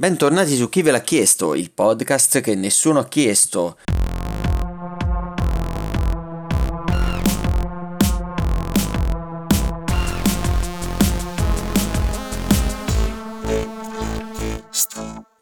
Bentornati su Chi ve l'ha chiesto, il podcast che nessuno ha chiesto.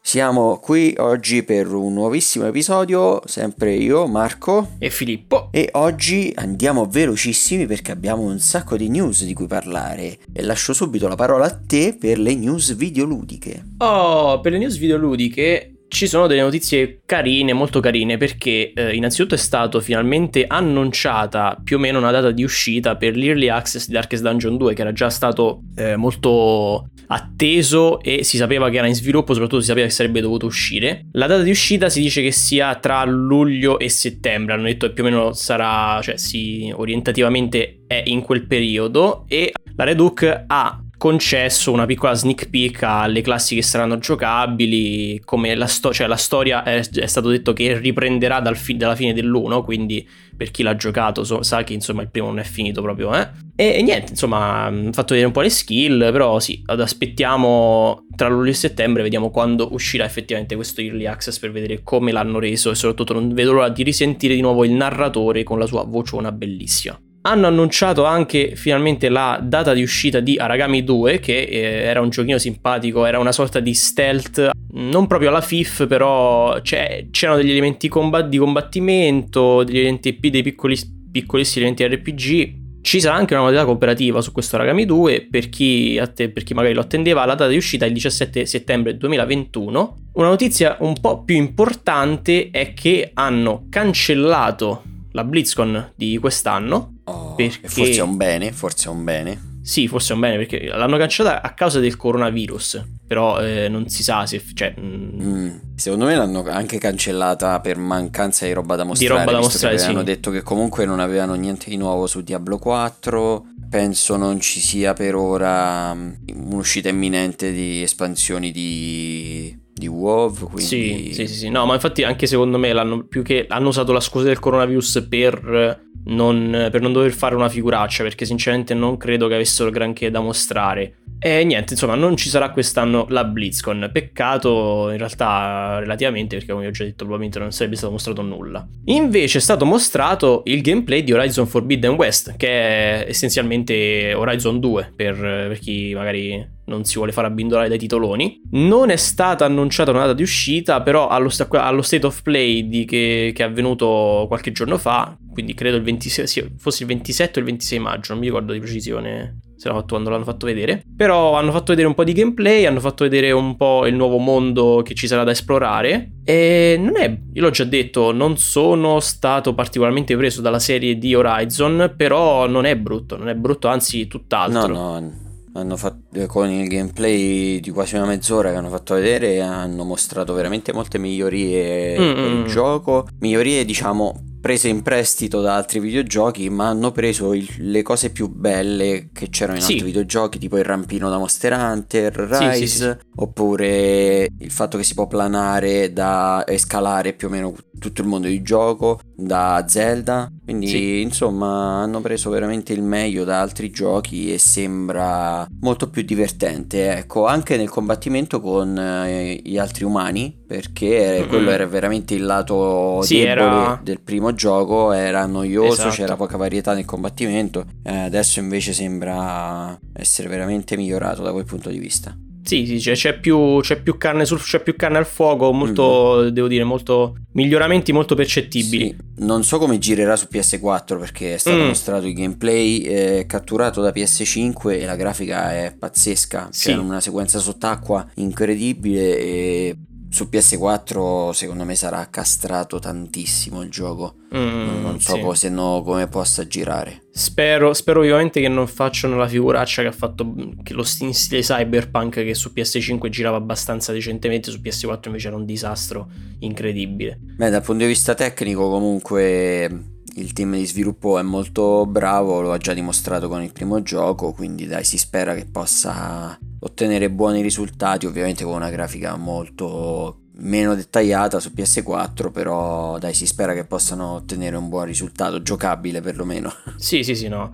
Siamo qui oggi per un nuovissimo episodio, sempre io, Marco e Filippo. E oggi andiamo velocissimi perché abbiamo un sacco di news di cui parlare. E lascio subito la parola a te per le news videoludiche. Oh, per le news videoludiche ci sono delle notizie carine, molto carine, perché eh, innanzitutto è stato finalmente annunciata più o meno una data di uscita per l'Early Access di Darkest Dungeon 2, che era già stato eh, molto atteso e si sapeva che era in sviluppo, soprattutto si sapeva che sarebbe dovuto uscire. La data di uscita si dice che sia tra luglio e settembre, hanno detto che più o meno sarà, cioè sì, orientativamente è in quel periodo e la Red Hook ha concesso una piccola sneak peek alle classi che saranno giocabili, come la, sto- cioè la storia è, è, stato detto che riprenderà dal fi- dalla fine dell'1, quindi per chi l'ha giocato so- sa che insomma il primo non è finito proprio, eh? E, e niente, insomma, ha fatto vedere un po' le skill, però sì, aspettiamo tra luglio e settembre, vediamo quando uscirà effettivamente questo early access per vedere come l'hanno reso e soprattutto non vedo l'ora di risentire di nuovo il narratore con la sua vociona bellissima hanno annunciato anche finalmente la data di uscita di Aragami 2, che eh, era un giochino simpatico, era una sorta di stealth, non proprio alla FIF, però c'erano degli elementi combat- di combattimento, degli elementi dei piccoli, piccolissimi elementi RPG. Ci sarà anche una modalità cooperativa su questo Aragami 2 per chi, per chi magari lo attendeva. La data di uscita è il 17 settembre 2021. Una notizia un po' più importante è che hanno cancellato la BlizzCon di quest'anno Oh, perché... Forse è un bene, forse è un bene. Sì, forse è un bene perché l'hanno cancellata a causa del coronavirus, però eh, non si sa se... Cioè, mm. Mm. Secondo me l'hanno anche cancellata per mancanza di roba da mostrare. Di roba da mostrare, sì. Hanno detto che comunque non avevano niente di nuovo su Diablo 4, penso non ci sia per ora mm, un'uscita imminente di espansioni di di WoW. Quindi... Sì, sì, sì, sì, no, ma infatti anche secondo me l'hanno più che hanno usato la scusa del coronavirus per non, per non dover fare una figuraccia, perché sinceramente non credo che avessero granché da mostrare. E niente, insomma, non ci sarà quest'anno la BlizzCon. Peccato in realtà relativamente, perché come ho già detto, probabilmente non sarebbe stato mostrato nulla. Invece è stato mostrato il gameplay di Horizon Forbidden West, che è essenzialmente Horizon 2, per, per chi magari non si vuole fare abbindolare dai titoloni. Non è stata annunciata una data di uscita, però allo, sta- allo state of play di che, che, è avvenuto qualche giorno fa, quindi credo il 26, sì, fosse il 27 o il 26 maggio, non mi ricordo di precisione se l'hanno fatto quando l'hanno fatto vedere. Però hanno fatto vedere un po' di gameplay, hanno fatto vedere un po' il nuovo mondo che ci sarà da esplorare. E non è, io l'ho già detto, non sono stato particolarmente preso dalla serie di Horizon, però non è brutto, non è brutto, anzi tutt'altro. No, no fatto con il gameplay di quasi una mezz'ora che hanno fatto vedere hanno mostrato veramente molte migliorie mm-hmm. per il gioco migliorie diciamo prese in prestito da altri videogiochi, ma hanno preso il, le cose più belle che c'erano in sì. altri videogiochi, tipo il rampino da Monster Hunter, Rise, sì, sì, oppure il fatto che si può planare da, e scalare più o meno tutto il mondo di gioco da Zelda. Quindi, insomma, hanno preso veramente il meglio da altri giochi e sembra molto più divertente. Ecco, anche nel combattimento con eh, gli altri umani, perché mm-hmm. quello era veramente il lato debole era... del primo gioco era noioso, esatto. c'era poca varietà nel combattimento, eh, adesso invece sembra essere veramente migliorato da quel punto di vista. Sì, sì, c'è, c'è, più, c'è, più, carne sul, c'è più carne al fuoco, molto, mm. devo dire, molto miglioramenti molto percettibili. Sì, non so come girerà su PS4 perché è stato mm. mostrato il gameplay eh, catturato da PS5 e la grafica è pazzesca, sì. c'è una sequenza sott'acqua incredibile e su PS4 secondo me sarà castrato tantissimo il gioco. Mm, non so sì. cosa, no, come possa girare. Spero, spero ovviamente che non facciano la figuraccia che ha fatto che lo stile cyberpunk che su PS5 girava abbastanza decentemente, su PS4 invece era un disastro incredibile. Beh, dal punto di vista tecnico comunque il team di sviluppo è molto bravo, lo ha già dimostrato con il primo gioco, quindi dai si spera che possa ottenere buoni risultati, ovviamente con una grafica molto meno dettagliata su PS4, però dai si spera che possano ottenere un buon risultato, giocabile perlomeno. Sì, sì, sì, no.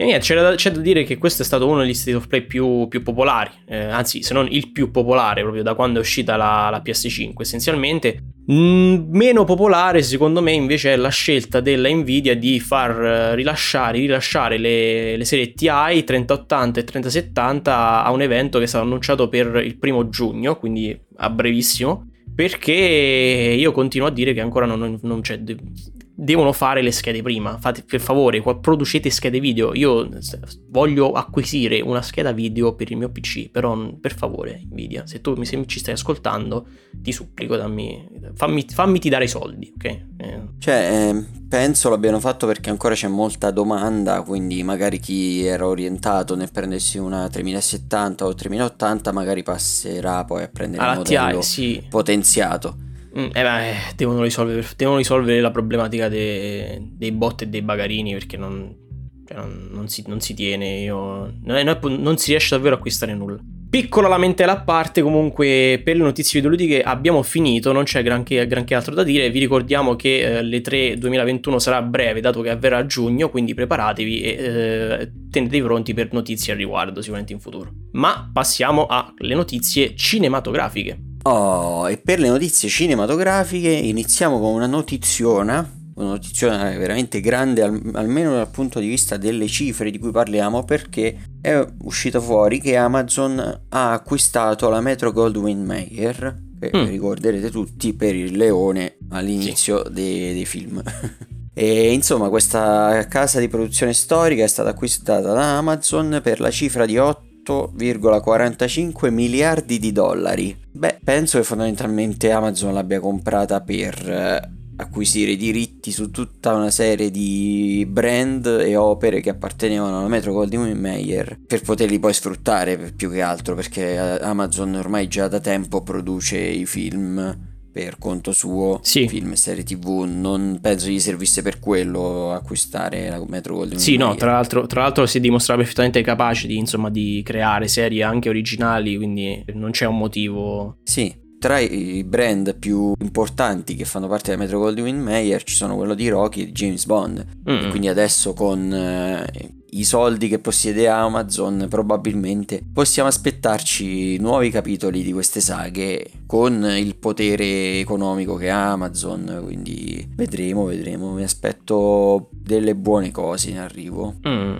E niente, c'è da, c'è da, dire che questo è stato uno degli state of play più, più popolari, eh, anzi, se non il più popolare proprio da quando è uscita la, la PS5. Essenzialmente, mh, meno popolare, secondo me, invece è la scelta della Nvidia di far eh, rilasciare, rilasciare le, le serie TI 3080 e 3070 a un evento che è stato annunciato per il primo giugno, quindi a brevissimo. Perché io continuo a dire che ancora non, non c'è devono fare le schede prima. Fate per favore, producete schede video. Io voglio acquisire una scheda video per il mio PC, però per favore, Nvidia, se tu mi, se ci stai ascoltando, ti supplico, dammi, fammi, fammi ti dare i soldi, ok? Eh. Cioè, eh, penso l'abbiano fatto perché ancora c'è molta domanda, quindi magari chi era orientato nel prendersi una 3070 o 3080 magari passerà poi a prendere Alla modello TI, sì. potenziato. Mm, eh beh, devono risolvere, devono risolvere la problematica de, dei bot e dei bagarini perché non, cioè non, non, si, non si, tiene, io, non, non, si riesce davvero a acquistare nulla. Piccola lamentela a parte, comunque per le notizie videoludiche abbiamo finito, non c'è granché, granché altro da dire, vi ricordiamo che eh, le 3 2021 sarà breve dato che avverrà a giugno, quindi preparatevi e eh, tenetevi pronti per notizie al riguardo sicuramente in futuro. Ma passiamo alle notizie cinematografiche. Oh, e per le notizie cinematografiche iniziamo con una notiziona, una notiziona veramente grande al, almeno dal punto di vista delle cifre di cui parliamo perché è uscito fuori che Amazon ha acquistato la Metro Goldwyn Mayer che mm. ricorderete tutti per il leone all'inizio sì. dei, dei film. E insomma, questa casa di produzione storica è stata acquistata da Amazon per la cifra di 8 8,45 miliardi di dollari. Beh, penso che fondamentalmente Amazon l'abbia comprata per eh, acquisire diritti su tutta una serie di brand e opere che appartenevano alla Metro Goldwyn Mayer per poterli poi sfruttare più che altro perché eh, Amazon ormai già da tempo produce i film per conto suo sì. film e serie tv non penso gli servisse per quello acquistare la Metro Golden sì no tra l'altro, tra l'altro, si dimostra perfettamente capace di, insomma, di creare serie anche originali quindi non c'è un motivo sì tra i brand più importanti che fanno parte della Metro Goldwyn Mayer ci sono quello di Rocky e di James Bond. Mm-hmm. Quindi adesso con eh, i soldi che possiede Amazon probabilmente possiamo aspettarci nuovi capitoli di queste saghe con il potere economico che ha Amazon. Quindi vedremo, vedremo. Mi aspetto delle buone cose in arrivo. Mm.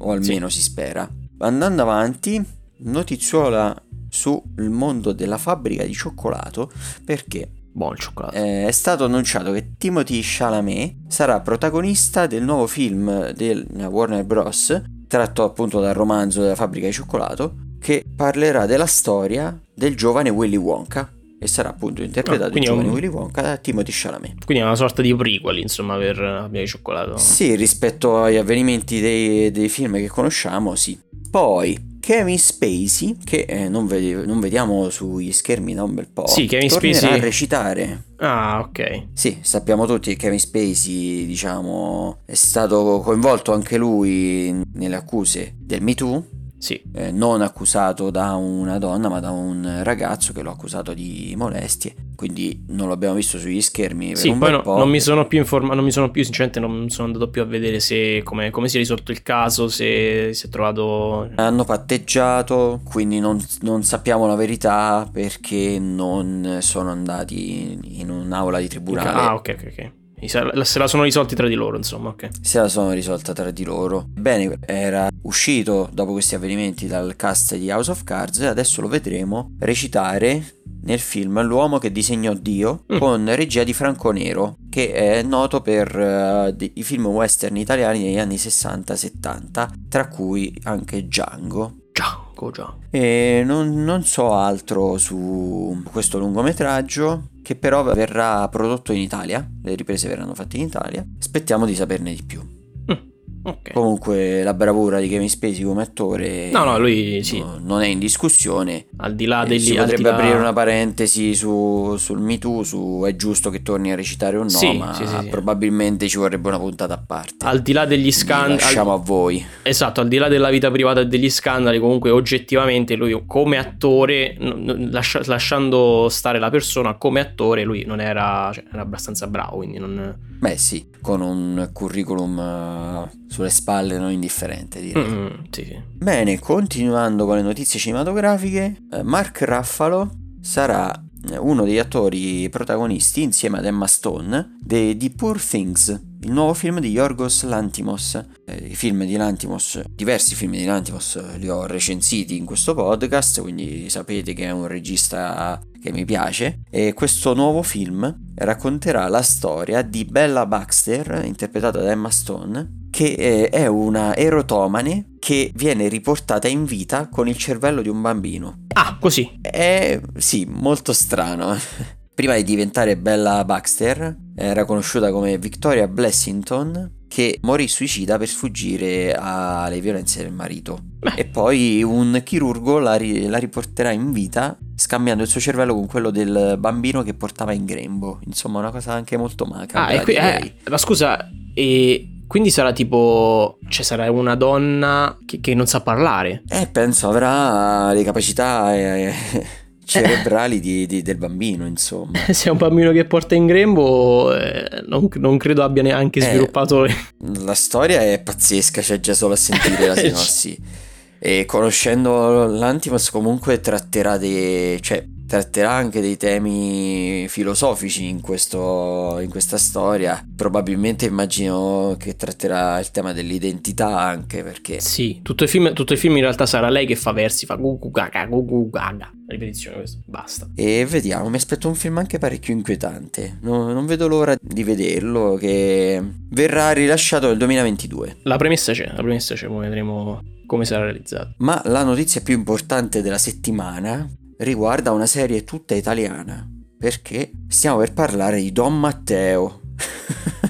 O almeno sì. si spera. Andando avanti, notiziola sul mondo della fabbrica di cioccolato perché Buon cioccolato. Eh, è stato annunciato che Timothy Chalamet sarà protagonista del nuovo film del Warner Bros. tratto appunto dal romanzo della fabbrica di cioccolato che parlerà della storia del giovane Willy Wonka e sarà appunto interpretato ah, il giovane un... Willy Wonka da Timothy Chalamet. Quindi è una sorta di prequel, insomma, per la fabbrica di cioccolato. Sì, rispetto agli avvenimenti dei, dei film che conosciamo, sì. Poi Kevin Spacey, che eh, non, ved- non, vediamo sugli schermi da un bel po', sì, Kevin Spacey... a recitare. Ah, ok. Sì, sappiamo tutti che Kevin Spacey, diciamo, è stato coinvolto anche lui nelle accuse del Me Too sì. Eh, non accusato da una donna ma da un ragazzo che l'ha accusato di molestie. Quindi non l'abbiamo visto sugli schermi sì, poi no, non mi sono più informato non mi sono più sinceramente non sono andato più a vedere se come, come si è risolto il caso se si è trovato hanno patteggiato quindi non, non sappiamo la verità perché non sono andati in un'aula di tribunale. Ah ok ok ok se la sono risolti tra di loro, insomma, ok. Se la sono risolta tra di loro. Bene, era uscito dopo questi avvenimenti dal cast di House of Cards, adesso lo vedremo recitare nel film L'uomo che disegnò Dio mm. con regia di Franco Nero, che è noto per uh, i film western italiani negli anni 60-70, tra cui anche Django. Django, Django. E non, non so altro su questo lungometraggio che però verrà prodotto in Italia, le riprese verranno fatte in Italia, aspettiamo di saperne di più. Okay. Comunque la bravura di Kevin Spacey come attore no, no, lui, sì. no, non è in discussione. Al di là degli... Si potrebbe aprire là... una parentesi su, sul Me Too, su è giusto che torni a recitare o no, sì, ma sì, probabilmente ci vorrebbe una puntata a parte. Al di là degli scandali... Lasciamo al... a voi. Esatto, al di là della vita privata e degli scandali, comunque oggettivamente lui come attore, lascia, lasciando stare la persona, come attore lui non era, cioè, era abbastanza bravo, quindi non... Beh sì, con un curriculum sulle spalle non indifferente direi. Mm, sì, sì. Bene, continuando con le notizie cinematografiche, eh, Mark Ruffalo sarà eh, uno degli attori protagonisti insieme ad Emma Stone di The Poor Things, il nuovo film di Yorgos Lantimos. Eh, I film di Lantimos, diversi film di Lantimos eh, li ho recensiti in questo podcast, quindi sapete che è un regista che mi piace. E questo nuovo film racconterà la storia di Bella Baxter, interpretata da Emma Stone, che è una erotomane che viene riportata in vita con il cervello di un bambino. Ah, così. È sì, molto strano. Prima di diventare Bella Baxter, era conosciuta come Victoria Blessington, che morì suicida per sfuggire alle violenze del marito. Beh. E poi un chirurgo la, ri- la riporterà in vita scambiando il suo cervello con quello del bambino che portava in grembo. Insomma, una cosa anche molto macabra. Ah, e qui, eh, ma scusa, e quindi sarà tipo. Cioè, sarà una donna che, che non sa parlare. Eh, penso avrà le capacità eh, cerebrali di- di- del bambino, insomma. Se è un bambino che porta in grembo, eh, non, non credo abbia neanche Eh. sviluppato. La storia è pazzesca, cioè già solo a sentire la sinossi. E conoscendo l'Antimos comunque tratterà dei... cioè tratterà anche dei temi filosofici in, questo, in questa storia. Probabilmente immagino che tratterà il tema dell'identità anche perché... Sì, tutto il, film, tutto il film in realtà sarà lei che fa versi, fa gu gu gaga, gu gu gaga. Ripetizione questo, basta. E vediamo, mi aspetto un film anche parecchio inquietante. No- non vedo l'ora di vederlo che verrà rilasciato nel 2022. La premessa c'è, la premessa c'è, poi vedremo come sarà realizzato. Ma la notizia più importante della settimana riguarda una serie tutta italiana. Perché stiamo per parlare di Don Matteo.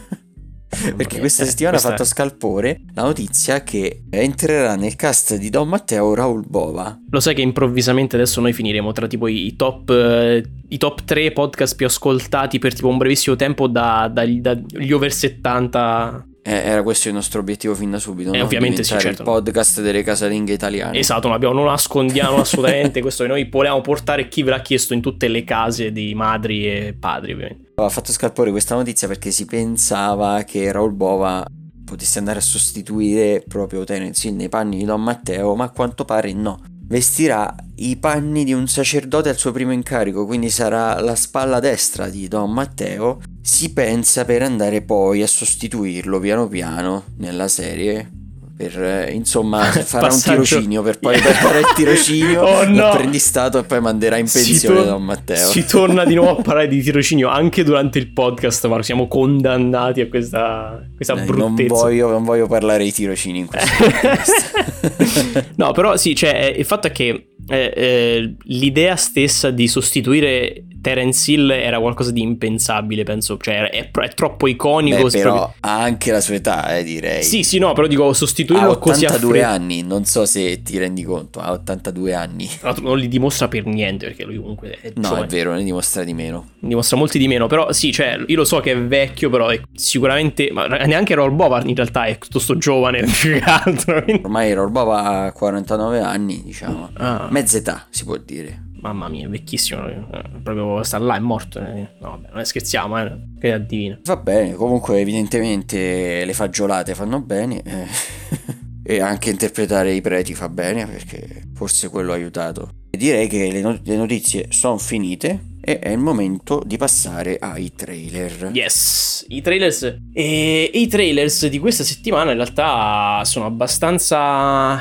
Perché questa Eh, settimana ha fatto scalpore la notizia che entrerà nel cast di Don Matteo Raul Bova. Lo sai che improvvisamente adesso noi finiremo tra tipo i, top, eh, i top 3 podcast più ascoltati per tipo un brevissimo tempo da- dagli dagli over 70. Eh, era questo il nostro obiettivo fin da subito. Eh, no? ovviamente sì, certo. Il podcast delle casalinghe italiane. Esatto, non, abbiamo, non nascondiamo assolutamente questo che noi vogliamo portare chi ve l'ha chiesto in tutte le case di madri e padri, ovviamente. Ha fatto scalpore questa notizia perché si pensava che Raul Bova potesse andare a sostituire proprio Terence Hill nei panni di Don Matteo, ma a quanto pare no. Vestirà i panni di un sacerdote al suo primo incarico, quindi sarà la spalla destra di Don Matteo. Si pensa per andare poi a sostituirlo piano piano nella serie. Per eh, insomma, farà un Passaggio- tirocinio per poi perdere il tirocinio, Oh, no! l'apprendistato e poi manderà in Si pensione tor- Don Matteo. Si torna di nuovo a parlare di tirocinio anche durante il podcast, ma siamo condannati a questa, questa Dai, non, bruttezza. voglio, non voglio parlare di tirocini in questo podcast. no, però sì, cioè, il fatto è che eh, eh, l'idea stessa di sostituire Terence Hill era qualcosa di impensabile, penso. Cioè, è, è troppo iconico. Beh, però ha anche la sua età, eh, direi. Sì, sì, no, però dico sostituirlo così a 82 freddo. anni, non so se ti rendi conto, ha 82 anni. Non li dimostra per niente perché lui comunque è No, giovane. è vero, ne dimostra di meno. dimostra molti di meno, però sì, cioè, io lo so che è vecchio, però è sicuramente, ma neanche Roll Bova in realtà è piuttosto giovane, più che altro. Ormai Rorbova ha 49 anni, diciamo. Ah, Mezza età, si può dire. Mamma mia, è vecchissimo, eh, proprio sta là, è morto. eh. No, vabbè, non è scherziamo, eh, che divina. Va bene, comunque evidentemente le fagiolate fanno bene. eh. e anche interpretare i preti fa bene perché forse quello ha aiutato. E direi che le, no- le notizie sono finite e è il momento di passare ai trailer. Yes, i trailers. E i trailers di questa settimana in realtà sono abbastanza.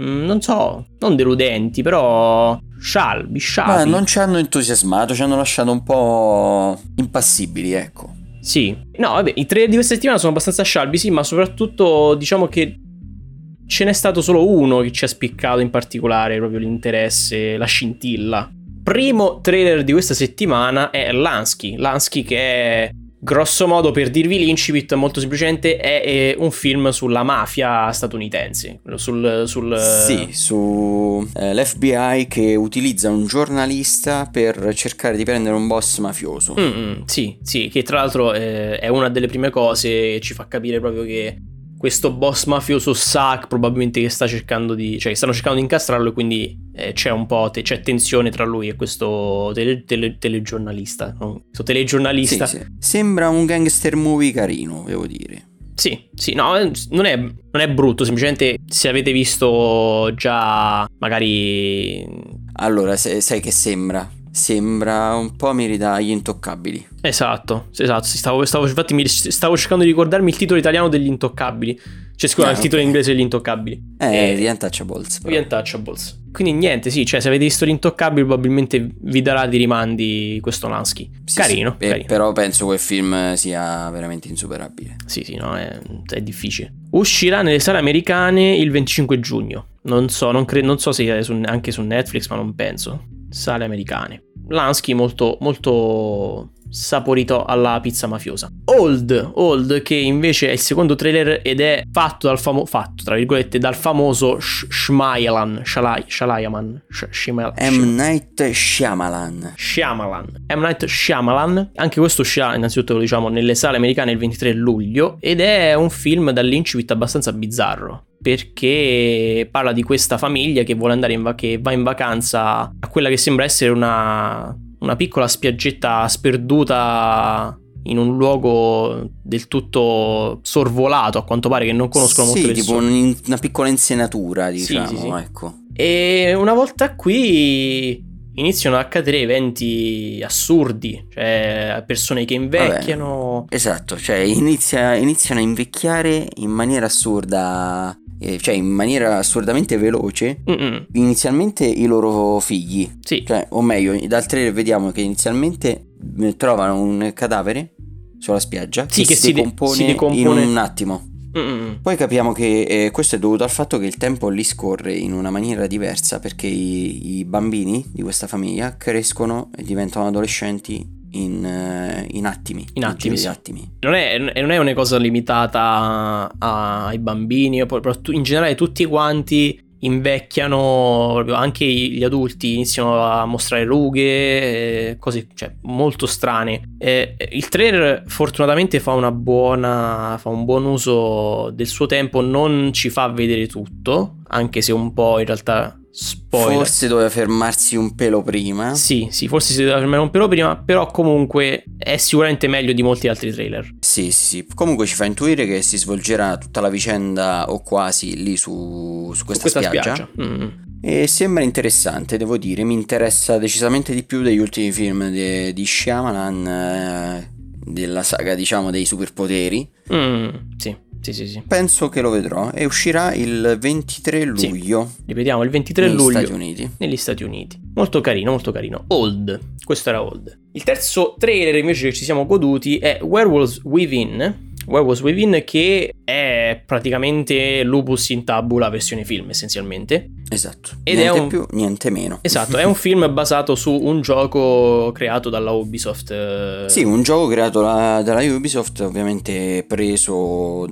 mm, Non so, non deludenti, però. Scialbi, scialbi. Ma non ci hanno entusiasmato, ci hanno lasciato un po' impassibili, ecco. Sì, no, vabbè, i trailer di questa settimana sono abbastanza scialbi, sì, ma soprattutto diciamo che ce n'è stato solo uno che ci ha spiccato in particolare proprio l'interesse, la scintilla. Primo trailer di questa settimana è Lansky, Lansky che è grosso modo per dirvi l'incipit molto semplicemente è, è un film sulla mafia statunitense, sul, sul Sì, su eh, l'FBI che utilizza un giornalista per cercare di prendere un boss mafioso. Mm, mm, sì, sì, che tra l'altro eh, è una delle prime cose che ci fa capire proprio che questo boss mafioso sa probabilmente che sta cercando di... cioè che stanno cercando di incastrarlo e quindi eh, c'è un po', te- c'è tensione tra lui e questo tele- tele- telegiornalista, no? questo Sì, telegiornalista. sì. Sembra un gangster movie carino, devo dire. Sì, sì, no, eh, non è, non è brutto, semplicemente se avete visto già magari... Allora, sai che sembra? Sembra un po' mi ridà gli intoccabili. Esatto, esatto, stavo, stavo, infatti mi, stavo cercando di ricordarmi il titolo italiano degli intoccabili. Cioè, scusa, ah, il titolo okay. inglese degli intoccabili. Eh, eh The Untouchables. The Untouchables. Quindi niente, sì, cioè se avete visto gli intoccabili probabilmente vi darà di rimandi questo Lansky. Sì, carino, sì. carino. però penso che il film sia veramente insuperabile. Sì, sì, no, è, è difficile. Uscirà nelle sale americane il 25 giugno. Non so, non, cre- non so se è su, anche su Netflix, ma non penso. Sale americane. Lansky molto, molto saporito alla pizza mafiosa. Old, Old che invece è il secondo trailer ed è fatto dal famoso, fatto tra virgolette, dal famoso Sh- Shalai, Shalayaman, Sh- Shimel, M. Night Shyamalan. Shyamalan. M. Night Shyamalan, anche questo uscirà innanzitutto lo diciamo nelle sale americane il 23 luglio ed è un film dall'incipit abbastanza bizzarro perché parla di questa famiglia che vuole andare in va- che va in vacanza a quella che sembra essere una una piccola spiaggetta sperduta in un luogo del tutto sorvolato, a quanto pare che non conoscono sì, molte persone. Sì, tipo una piccola insenatura, diciamo, sì, sì, ecco. E una volta qui iniziano ad accadere eventi assurdi, cioè persone che invecchiano. Vabbè, esatto, cioè inizia, iniziano a invecchiare in maniera assurda eh, cioè in maniera assurdamente veloce, Mm-mm. inizialmente i loro figli. Sì. Cioè, o meglio, dal trailer vediamo che inizialmente eh, trovano un cadavere sulla spiaggia sì, che, che si, decompone si, decompone in un attimo. Mm-mm. Poi capiamo che eh, questo è dovuto al fatto che il tempo lì scorre in una maniera diversa perché i, i bambini di questa famiglia crescono e diventano adolescenti in, eh, in attimi. In attimi, sì. attimi. Non, è, non è una cosa limitata ai bambini, in generale tutti quanti invecchiano, anche gli adulti iniziano a mostrare rughe, cose cioè, molto strane. Eh, il trailer fortunatamente fa buona, fa un buon uso del suo tempo, non ci fa vedere tutto, anche se un po' in realtà Spoiler. Forse doveva fermarsi un pelo prima. Sì, sì, forse si doveva fermare un pelo prima, però comunque è sicuramente meglio di molti altri trailer. Sì, sì. Comunque ci fa intuire che si svolgerà tutta la vicenda o quasi lì su, su questa, su questa spiaggia. spiaggia. Mm. E sembra interessante, devo dire, mi interessa decisamente di più degli ultimi film de, di Shyamalan, eh, della saga, diciamo, dei superpoteri. Mm, sì. Sì, sì, sì. Penso che lo vedrò e uscirà il 23 luglio. Sì. Ripetiamo, il 23 negli luglio. Negli Stati Uniti. Negli Stati Uniti. Molto carino, molto carino. Old. Questo era Old. Il terzo trailer invece che ci siamo goduti è Werewolves Within. Werewolves Within che è praticamente Lupus in tabula versione film essenzialmente. Esatto. Ed niente è un... più, niente meno. Esatto, è un film basato su un gioco creato dalla Ubisoft. Eh. Sì, un gioco creato la, dalla Ubisoft, ovviamente preso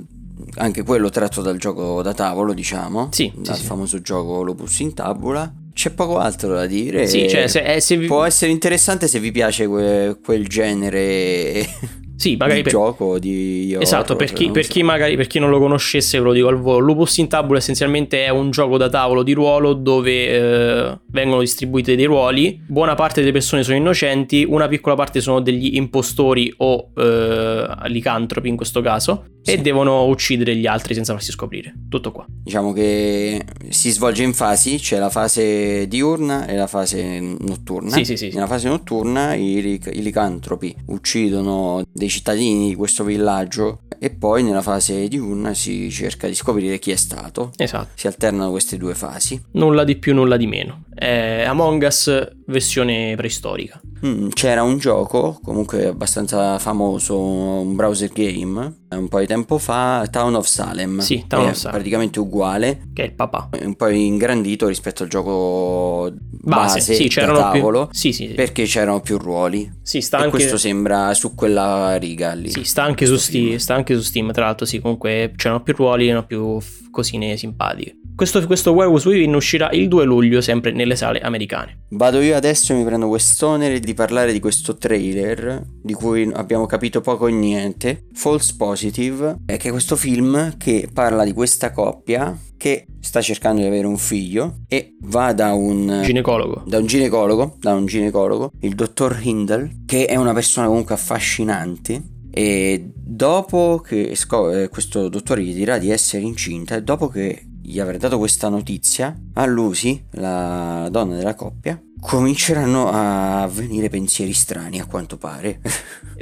anche quello tratto dal gioco da tavolo, diciamo, sì, dal sì, famoso sì. gioco Lopus in tabula. C'è poco altro da dire. Sì, cioè, se, eh, se vi... Può essere interessante se vi piace que- quel genere sì, magari di per... gioco di Esatto, per chi, per, so. chi magari, per chi non lo conoscesse ve lo dico al volo. Lupus in Tabula essenzialmente è un gioco da tavolo di ruolo dove eh, vengono distribuiti dei ruoli. Buona parte delle persone sono innocenti, una piccola parte sono degli impostori o eh, licantropi in questo caso sì. e devono uccidere gli altri senza farsi scoprire. Tutto qua. Diciamo che si svolge in fasi, c'è la fase diurna e la fase notturna. Sì, sì, sì. Nella fase notturna i, i licantropi uccidono dei cittadini di questo villaggio e poi nella fase diurna si cerca di scoprire chi è stato. Esatto. Si alternano queste due fasi. Nulla di più, nulla di meno. È Among Us versione preistorica. Mm, c'era un gioco, comunque abbastanza famoso, un browser game, un po' di tempo fa, Town of Salem. Sì, Town of Salem. praticamente uguale. Che è il papà. Un po' ingrandito rispetto al gioco base, base sì, c'erano tavolo. Più... Sì, sì, sì, Perché c'erano più ruoli. Sì, sta e anche... questo sembra su quella riga lì. Sì, sta anche, su Steam, sta anche su Steam, tra l'altro sì, comunque c'erano più ruoli, erano più cosine simpatiche. Questo, questo Werewolf Within uscirà il 2 luglio sempre nelle sale americane. Vado io adesso mi prendo quest'onere di parlare di questo trailer di cui abbiamo capito poco e niente. False Positive è che è questo film che parla di questa coppia che sta cercando di avere un figlio e va da un ginecologo. Da un ginecologo, da un ginecologo, il dottor Hindle, che è una persona comunque affascinante E dopo che scop- eh, questo dottore gli dirà di essere incinta, e dopo che gli avrà dato questa notizia, a Lucy, la donna della coppia, cominceranno a venire pensieri strani a quanto pare.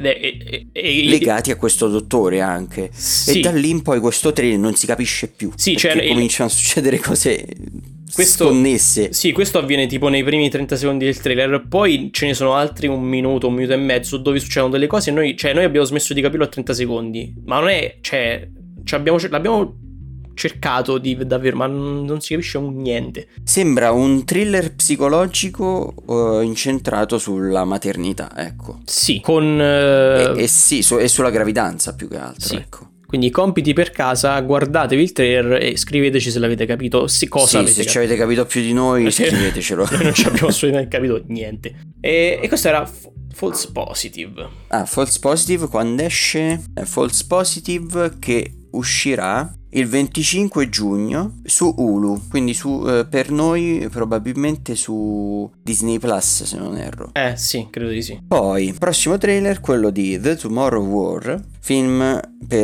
E, e, e, legati a questo dottore anche. Sì. e da lì in poi questo trailer non si capisce più sì, cioè, cominciano a succedere cose questo, sconnesse. sì questo avviene tipo nei primi 30 secondi del trailer poi ce ne sono altri un minuto un minuto e mezzo dove succedono delle cose e noi, cioè, noi abbiamo smesso di capirlo a 30 secondi ma non è cioè, cioè abbiamo, l'abbiamo cercato di davvero, ma non si capisce un niente. Sembra un thriller psicologico uh, incentrato sulla maternità, ecco. Sì, con... Uh... E, e, sì, su, e sulla gravidanza più che altro, sì. ecco. Quindi compiti per casa, guardatevi il trailer e scriveteci se l'avete capito. Sì, cosa sì, se capito. ci avete capito più di noi, scrivetecelo. noi non ci abbiamo assolutamente capito niente. E, e questo era F- False Positive. Ah, False Positive quando esce? È False Positive che uscirà il 25 giugno su Hulu, quindi su, eh, per noi probabilmente su Disney Plus se non erro. Eh sì, credo di sì. Poi, prossimo trailer, quello di The Tomorrow War, film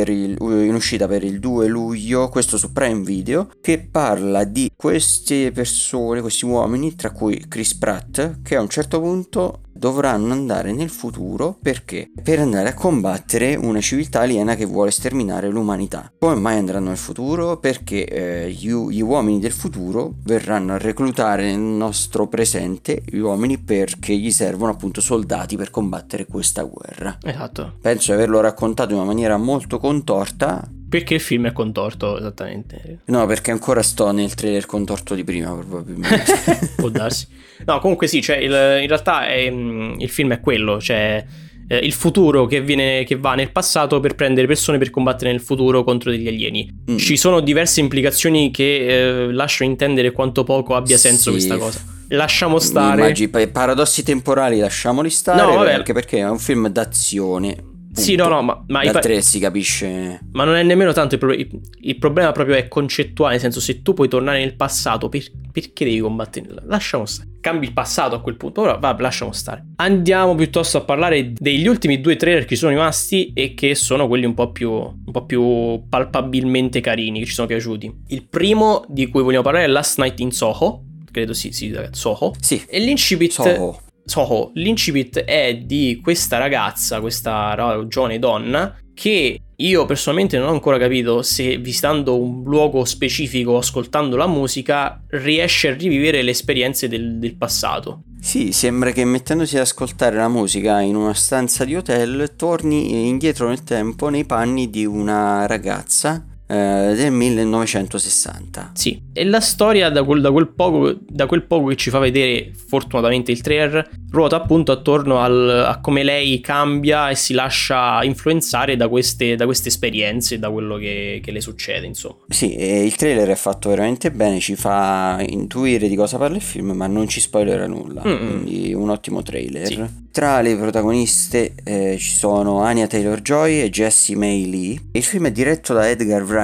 il, in uscita per il 2 luglio, questo su Prime Video, che parla di queste persone, questi uomini, tra cui Chris Pratt, che a un certo punto dovranno andare nel futuro perché? Per andare a combattere una civiltà aliena che vuole sterminare l'umanità. Come mai andranno nel futuro? Perché eh, gli, gli, uomini del futuro verranno a reclutare nel nostro presente gli uomini perché gli servono appunto soldati per combattere questa guerra. Esatto. Penso di averlo raccontato in una maniera molto contorta, perché il film è contorto esattamente? No, perché ancora sto nel trailer contorto di prima, probabilmente. Può darsi. No, comunque sì, cioè il, in realtà è, mm, il film è quello, cioè eh, il futuro che, viene, che, va nel passato per prendere persone per combattere nel futuro contro degli alieni. Mm. Ci sono diverse implicazioni che eh, lasciano intendere quanto poco abbia senso sì. questa cosa. Lasciamo stare. Immagini, paradossi temporali lasciamoli stare. No, vabbè. Anche perché è un film d'azione sì, no, no, ma, ma da tre si capisce. Ma non è nemmeno tanto il, pro- il, problema proprio è concettuale, nel senso se tu puoi tornare nel passato, per- perché devi combattere? Lasciamo stare. Cambi il passato a quel punto, ora va, lasciamo stare. Andiamo piuttosto a parlare degli ultimi due trailer che sono rimasti e che sono quelli un po' più, un po' più palpabilmente carini, che ci sono piaciuti. Il primo di cui vogliamo parlare è Last Night in Soho, credo sì, sì, Soho. Sì. E l'incipit... Soho Soho, l'incipit è di questa ragazza, questa giovane donna, che io personalmente non ho ancora capito se visitando un luogo specifico, ascoltando la musica, riesce a rivivere le esperienze del, del passato. Sì, sembra che mettendosi ad ascoltare la musica in una stanza di hotel torni indietro nel tempo nei panni di una ragazza eh, del 1960. Sì, e la storia da quel, da, quel poco, da quel, poco, che ci fa vedere fortunatamente il trailer ruota appunto attorno al, a come lei cambia e si lascia influenzare da queste, da queste esperienze, da quello che, che, le succede insomma. Sì, il trailer è fatto veramente bene, ci fa intuire di cosa parla il film ma non ci spoilerà nulla, Mm-mm. quindi un ottimo trailer. Sì. Tra le protagoniste eh, ci sono Anya Taylor-Joy e Jessie May Lee. Il film è diretto da Edgar Wright,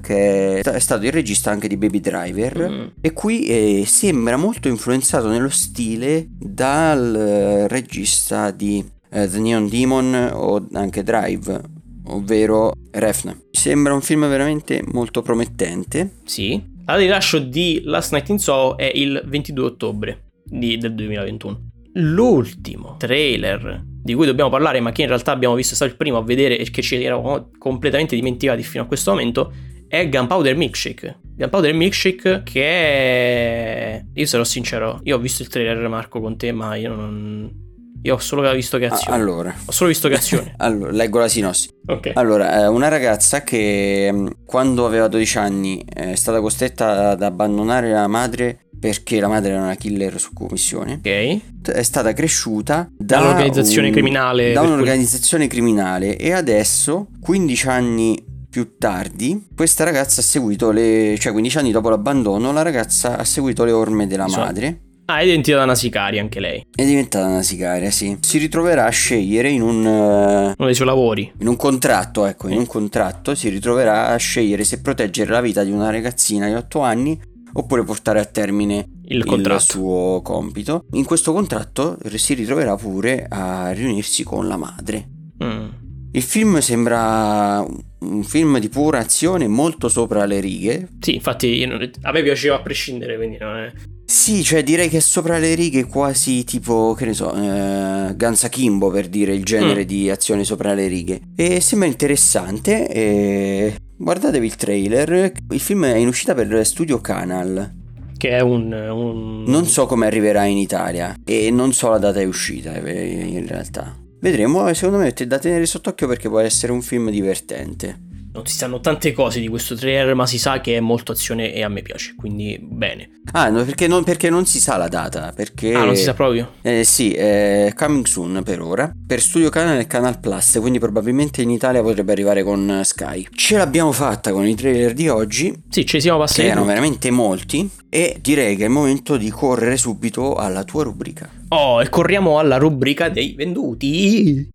che è stato il regista anche di Baby Driver, mm. e qui eh, sembra molto influenzato nello stile dal eh, regista di eh, The Neon Demon o anche Drive, ovvero Refn. Sembra un film veramente molto promettente. Sì. La rilascio di Last Night in Soho è il 22 ottobre di, del 2021. L'ultimo trailer di cui dobbiamo parlare, ma che in realtà abbiamo visto stato il primo a vedere e che ci eravamo completamente dimenticati fino a questo momento, è Gunpowder Milkshake. Gunpowder Milkshake che è... Io sarò sincero, io ho visto il trailer Marco con te, ma io non... Io ho solo visto che azione. Ah, allora. Ho solo visto che azione. allora, leggo la sinossi. Ok. Allora, una ragazza che mm, quando aveva 12 anni è stata costretta ad abbandonare la madre perché la madre era una killer su commissione. Ok. È stata cresciuta da un'organizzazione un, criminale. Da un'organizzazione cui... criminale e adesso, 15 anni più tardi, questa ragazza ha seguito le... cioè 15 anni dopo l'abbandono, la ragazza ha seguito le orme della so. madre. Ah, è diventata una sicaria anche lei. È diventata una sicaria, sì. Si ritroverà a scegliere in un... Uh, uno dei suoi lavori. In un contratto, ecco, in un contratto si ritroverà a scegliere se proteggere la vita di una ragazzina di 8 anni oppure portare a termine il, il, suo compito. In questo contratto si ritroverà pure a riunirsi con la madre. Mm. Il film sembra un film di pura azione molto sopra le righe. Sì, infatti a me piaceva a prescindere, quindi non è... Sì, cioè direi che è sopra le righe quasi tipo, che ne so, eh, Guns Akimbo per dire il genere mm. di azione sopra le righe. E sembra interessante. E... Guardatevi il trailer. Il film è in uscita per Studio Canal. Che è un, un... Non so come arriverà in Italia e non so la data di uscita eh, in realtà. Vedremo, secondo me è da tenere sott'occhio perché può essere un film divertente. Non si sanno tante cose di questo trailer, ma si sa che è molto azione e a me piace, quindi bene. Ah, no, perché, non, perché non si sa la data, perché... Ah, non si sa proprio? Eh, sì, è coming soon per ora, per Studio Canal e Canal Plus, quindi probabilmente in Italia potrebbe arrivare con Sky. Ce l'abbiamo fatta con i trailer di oggi. Sì, ci siamo passati. Che erano veramente molti, e direi che è il momento di correre subito alla tua rubrica. Oh, e corriamo alla rubrica dei venduti.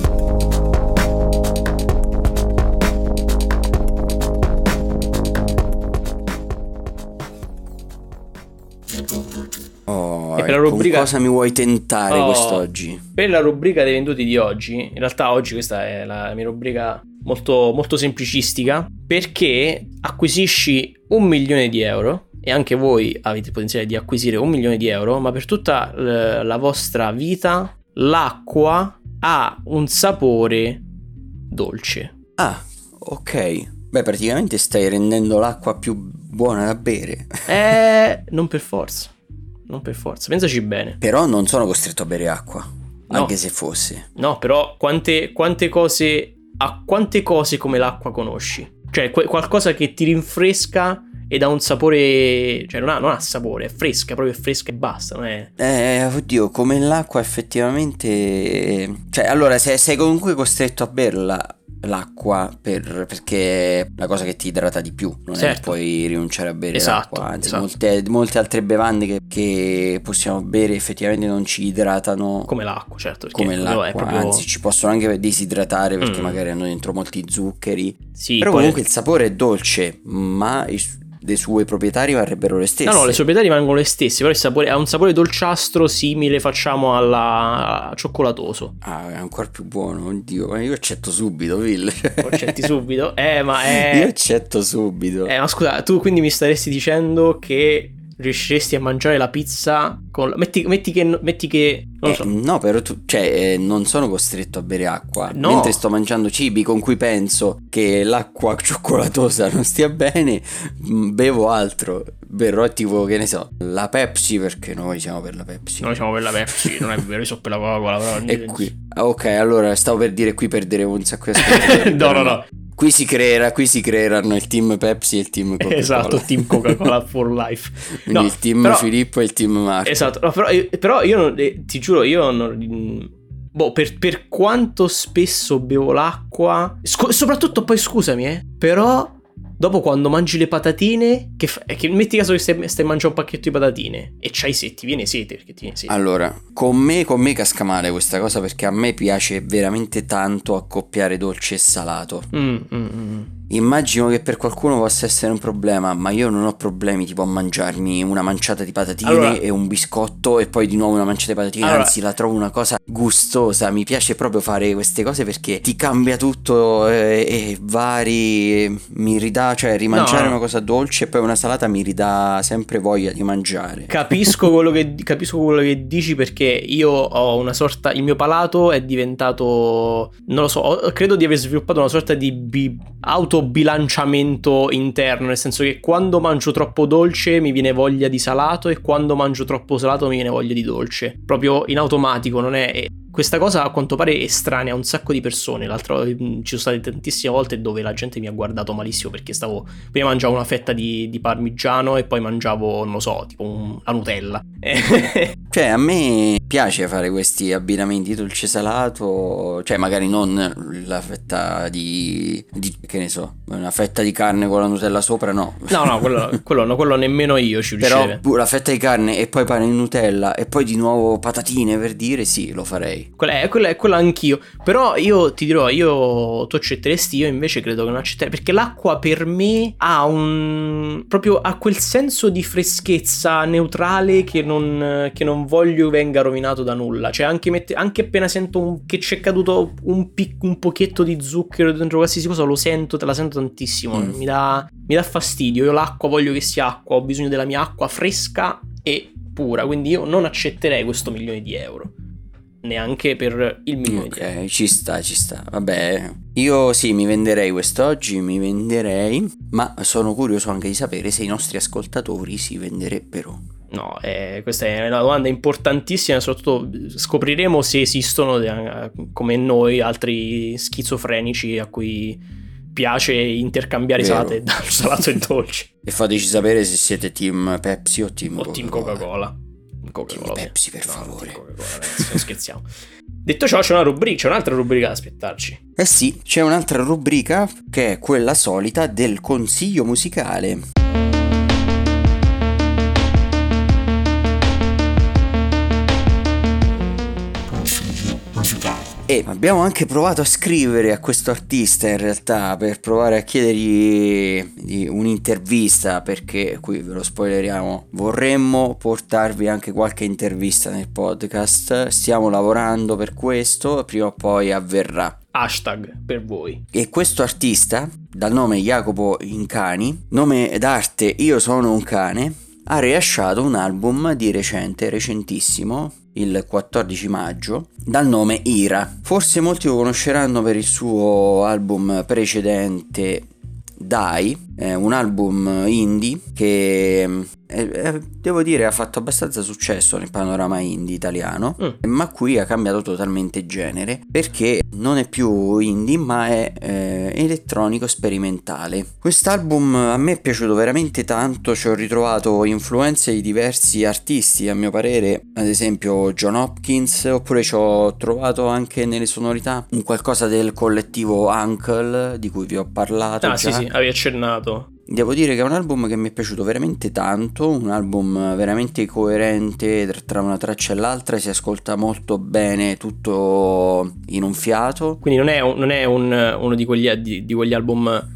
Oh, per la rubrica... cosa mi vuoi tentare oh, quest'oggi? Per la rubrica dei venduti di oggi, in realtà oggi questa è la mia rubrica molto, molto semplicistica, perché acquisisci un milione di euro e anche voi avete il potenziale di acquisire un milione di euro, ma per tutta la vostra vita l'acqua ha un sapore dolce. Ah, ok. Beh, praticamente stai rendendo l'acqua più buona da bere. Eh, non per forza non per forza, pensaci bene. Però non sono costretto a bere acqua, no. anche se fosse. No, però quante, quante cose, a quante cose come l'acqua conosci? Cioè que- qualcosa che ti rinfresca ed ha un sapore, cioè non ha, non ha sapore, è fresca, proprio fresca e basta, non è... Eh, oddio, come l'acqua effettivamente... Cioè, allora, se sei comunque costretto a berla l'acqua per, perché è la cosa che ti idrata di più, non certo. è che puoi rinunciare a bere esatto, l'acqua, anzi esatto. molte, molte, altre bevande che, che, possiamo bere effettivamente non ci idratano come l'acqua, certo, come l'acqua, proprio... anzi ci possono anche disidratare perché mm. magari hanno dentro molti zuccheri, sì, però comunque il sapore è dolce, ma il, le sue proprietari varrebbero le stesse. No, no, le sue proprietari rimangono le stesse, però il sapore, ha un sapore dolciastro simile, facciamo, alla cioccolatoso. Ah, è ancora più buono, oddio, ma io accetto subito, Will. Accetti subito? Eh, ma è... Io accetto subito. Eh, ma scusa, tu quindi mi staresti dicendo che riusciresti a mangiare la pizza con... Metti, metti che... Metti che eh, so. No, però tu... Cioè, eh, non sono costretto a bere acqua. No. Mentre sto mangiando cibi con cui penso che l'acqua cioccolatosa non stia bene, mm, bevo altro. Berrò tipo, che ne so, la Pepsi, perché noi siamo per la Pepsi. Noi siamo per la Pepsi, non è vero, io so per la Coca-Cola, però... e qui... Ok, allora, stavo per dire qui perderemo un sacco di aspetti. no, no, no. Qui si, creerà, qui si creeranno il team Pepsi e il team Coca-Cola. Esatto, team Coca-Cola for life. Quindi no, il team però, Filippo e il team Marco. Esatto, no, però, però, io non, eh, ti giuro, io non... Boh, per, per quanto spesso bevo l'acqua... Sc- soprattutto poi scusami, eh, però Dopo quando mangi le patatine, che, fa, che metti caso che stai, stai, mangiando un pacchetto di patatine e c'hai sete, ti viene sete perché ti viene sete. Allora, con me, con me casca male questa cosa perché a me piace veramente tanto accoppiare dolce e salato. Mm, mm, mm. Immagino che per qualcuno possa essere un problema, ma io non ho problemi tipo a mangiarmi una manciata di patatine allora, e un biscotto e poi di nuovo una manciata di patatine, allora, anzi la trovo una cosa gustosa, mi piace proprio fare queste cose perché ti cambia tutto e, e vari, mi ridà, cioè rimangiare no. una cosa dolce e poi una salata mi ridà sempre voglia di mangiare. Capisco quello che, capisco quello che dici perché io ho una sorta, il mio palato è diventato, non lo so, credo di aver sviluppato una sorta di bi, auto bilanciamento interno, nel senso che quando mangio troppo dolce mi viene voglia di salato e quando mangio troppo salato mi viene voglia di dolce. Proprio in automatico, non è questa cosa a quanto pare estranea a un sacco di persone. L'altro mm, ci sono state tantissime volte dove la gente mi ha guardato malissimo perché stavo. Prima mangiavo una fetta di, di parmigiano e poi mangiavo, non lo so, tipo un, la Nutella. cioè, a me piace fare questi abbinamenti dolce-salato. Cioè, magari non la fetta di, di. che ne so, una fetta di carne con la Nutella sopra, no. No, no, quello, quello, no, quello nemmeno io ci riuscirei. Però la fetta di carne e poi pane in Nutella e poi di nuovo patatine per dire, sì, lo farei. Quella è, quella è quella anch'io. Però io ti dirò, io tu accetteresti, io invece credo che non accetterei. Perché l'acqua per me ha un. proprio ha quel senso di freschezza neutrale che non, che non voglio venga rovinato da nulla. Cioè, anche, mette, anche appena sento un, che c'è caduto un, pic, un pochetto di zucchero dentro qualsiasi cosa, lo sento, te la sento tantissimo. Mm. Mi, dà, mi dà fastidio. Io l'acqua voglio che sia acqua, ho bisogno della mia acqua fresca e pura. Quindi io non accetterei questo milione di euro neanche per il milione Ok, di ci sta, ci sta. Vabbè, io sì, mi venderei quest'oggi, mi venderei, ma sono curioso anche di sapere se i nostri ascoltatori si venderebbero. No, eh, questa è una domanda importantissima, soprattutto scopriremo se esistono eh, come noi altri schizofrenici a cui piace intercambiare Vero. salate, salato e dolce. E fateci sapere se siete team Pepsi o team o Coca-Cola. Team Coca-Cola. Coca-Cola. Pepsi, per no, favore. non scherziamo. Detto ciò, c'è una rubrica, c'è un'altra rubrica da aspettarci. Eh sì, c'è un'altra rubrica che è quella solita del consiglio musicale. E abbiamo anche provato a scrivere a questo artista in realtà per provare a chiedergli un'intervista perché qui ve lo spoileriamo. Vorremmo portarvi anche qualche intervista nel podcast. Stiamo lavorando per questo prima o poi avverrà. Hashtag per voi. E questo artista dal nome Jacopo Incani nome d'arte io sono un cane ha rilasciato un album di recente recentissimo il 14 maggio dal nome Ira. Forse molti lo conosceranno per il suo album precedente Dai, un album indie che eh, eh, devo dire ha fatto abbastanza successo nel panorama indie italiano, mm. ma qui ha cambiato totalmente genere perché non è più indie ma è eh, elettronico sperimentale. Quest'album a me è piaciuto veramente tanto, ci ho ritrovato influenze di diversi artisti, a mio parere, ad esempio John Hopkins, oppure ci ho trovato anche nelle sonorità un qualcosa del collettivo Uncle di cui vi ho parlato. Ah già. sì sì, avevi accennato. Devo dire che è un album che mi è piaciuto veramente tanto, un album veramente coerente tra una traccia e l'altra, si ascolta molto bene tutto in un fiato. Quindi non è, non è un, uno di quegli, di, di quegli album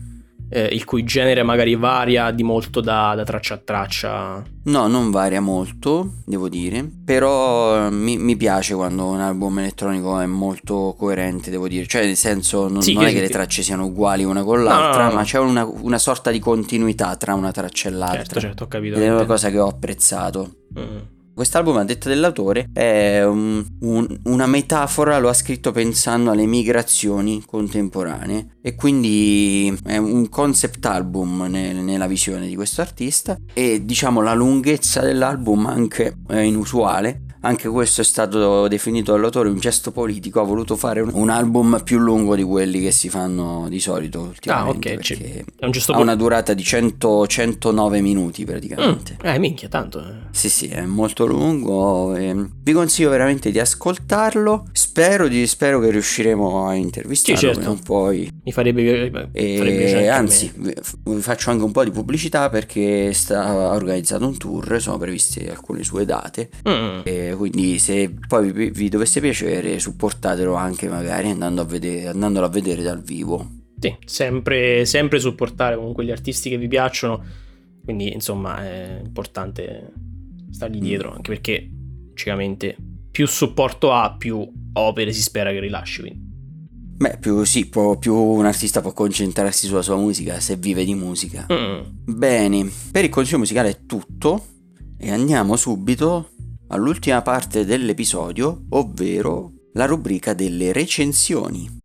eh, il cui genere magari varia di molto da, da, traccia a traccia. No, non varia molto, devo dire, però eh, mi, mi, piace quando un album elettronico è molto coerente, devo dire, cioè nel senso non, sì, non è che le tracce siano uguali una con l'altra, no, no, no, ma c'è una, una, sorta di continuità tra una traccia e l'altra. Certo, certo, ho capito. Ed è una cosa che ho apprezzato. Mm. Quest'album, a detta dell'autore, è un, un, una metafora, lo ha scritto pensando alle migrazioni contemporanee e quindi è un concept album nel, nella visione di questo artista e diciamo la lunghezza dell'album anche è inusuale anche questo è stato definito dall'autore un gesto politico, ha voluto fare un, un album più lungo di quelli che si fanno di solito ultimamente. Ah, ok, perché è un gesto ha una durata di 100, 109 minuti praticamente. Mm, eh, minchia, tanto. Eh. Sì, sì, è molto lungo. vi consiglio veramente di ascoltarlo. Spero, di, spero che riusciremo a intervistarlo. Sì, certo. Un po'. Mi farebbe, e, anzi, vi faccio anche un po' di pubblicità perché sta organizzando un tour, sono previste alcune sue date. Mm. E quindi se poi vi, vi, dovesse piacere supportatelo anche magari andando a vedere, andandolo a vedere dal vivo. Sì, sempre, sempre supportare comunque gli artisti che vi piacciono, quindi insomma è importante stargli mm. dietro, anche perché logicamente più supporto ha, più opere si spera che rilasci. Quindi. Beh, più sì, può, più un artista può concentrarsi sulla sua musica se vive di musica. Mm. Bene, per il consiglio musicale è tutto e andiamo subito all'ultima parte dell'episodio, ovvero la rubrica delle recensioni.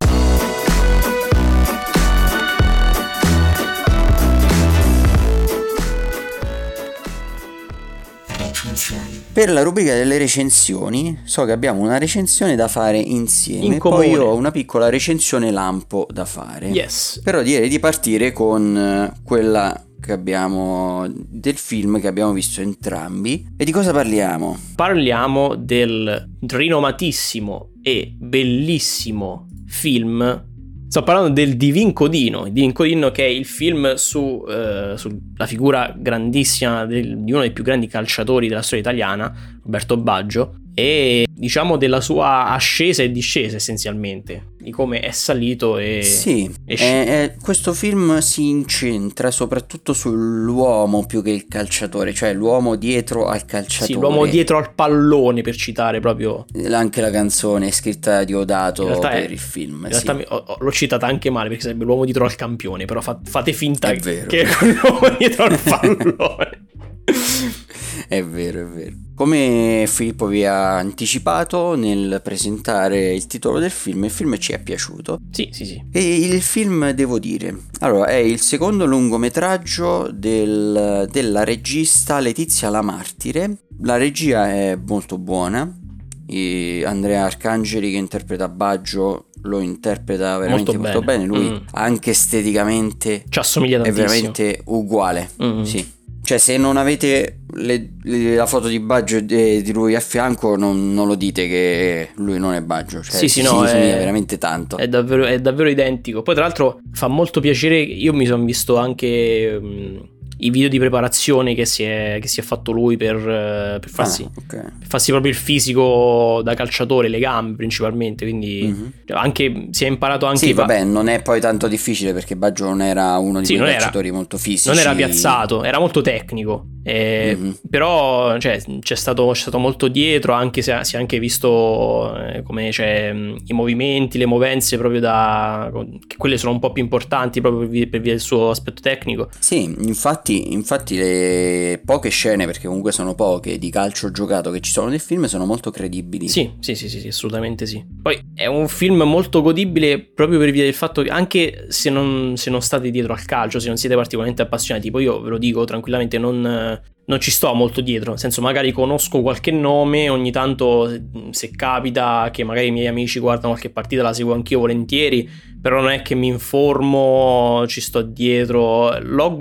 Per la rubrica delle recensioni so che abbiamo una recensione da fare insieme, In poi io ho una piccola recensione lampo da fare. Yes. Però direi di partire con eh, quella che abbiamo del film che abbiamo visto entrambi. E di cosa parliamo? Parliamo del rinomatissimo e bellissimo film Sto parlando del Divin Codino, Divin Codino che è il film su, eh, sulla figura grandissima del, di uno dei più grandi calciatori della storia italiana, Roberto Baggio, e diciamo della sua ascesa e discesa essenzialmente, di come è salito e... Sì, e è, è, questo film si incentra soprattutto sull'uomo più che il calciatore, cioè l'uomo dietro al calciatore. Sì, l'uomo dietro al pallone per citare proprio... Anche la canzone è scritta da Diodato per è, il film. In realtà sì. ho, l'ho citata anche male perché sarebbe l'uomo dietro al campione, però fa, fate finta che è l'uomo dietro al pallone. è vero, è vero. Come Filippo vi ha anticipato nel presentare il titolo del film, il film ci è piaciuto. Sì, sì, sì. E il film, devo dire, allora è il secondo lungometraggio del, della regista Letizia La Martire. La regia è molto buona. E Andrea Arcangeli che interpreta Baggio lo interpreta veramente molto, molto bene. bene. Lui mm. anche esteticamente ci assomiglia tantissimo. È veramente uguale. Mm. Sì. Cioè, se non avete le, le, la foto di Baggio e di lui a fianco, non, non, lo dite che lui non è Baggio. Cioè, sì, sì, no, è veramente tanto. È davvero, è davvero, identico. Poi, tra l'altro, fa molto piacere. Io mi sono visto anche. Mh, i video di preparazione che si è, che si è fatto lui per, eh, per, farsi, ah, okay. per, farsi, proprio il fisico da calciatore, le gambe principalmente, quindi mm-hmm. anche, si è imparato anche... Sì, va... vabbè, non è poi tanto difficile perché Baggio non era uno di sì, quei calciatori era, molto fisici. Non era piazzato, era molto tecnico. Eh, mm-hmm. Però cioè, c'è, stato, c'è, stato, molto dietro, anche se si è anche visto eh, come cioè, i movimenti, le movenze proprio da... che quelle sono un po' più importanti proprio per via del suo aspetto tecnico. Sì, infatti, infatti le poche scene, perché comunque sono poche, di calcio giocato che ci sono nel film sono molto credibili. Sì, sì, sì, sì, sì assolutamente sì. Poi è un film molto godibile proprio per via del fatto che anche se non, se non state dietro al calcio, se non siete particolarmente appassionati, poi io ve lo dico tranquillamente, non non ci sto molto dietro, nel senso magari conosco qualche nome, ogni tanto se capita che magari i miei amici guardano qualche partita la seguo anch'io volentieri, però non è che mi informo, ci sto dietro, L'ho,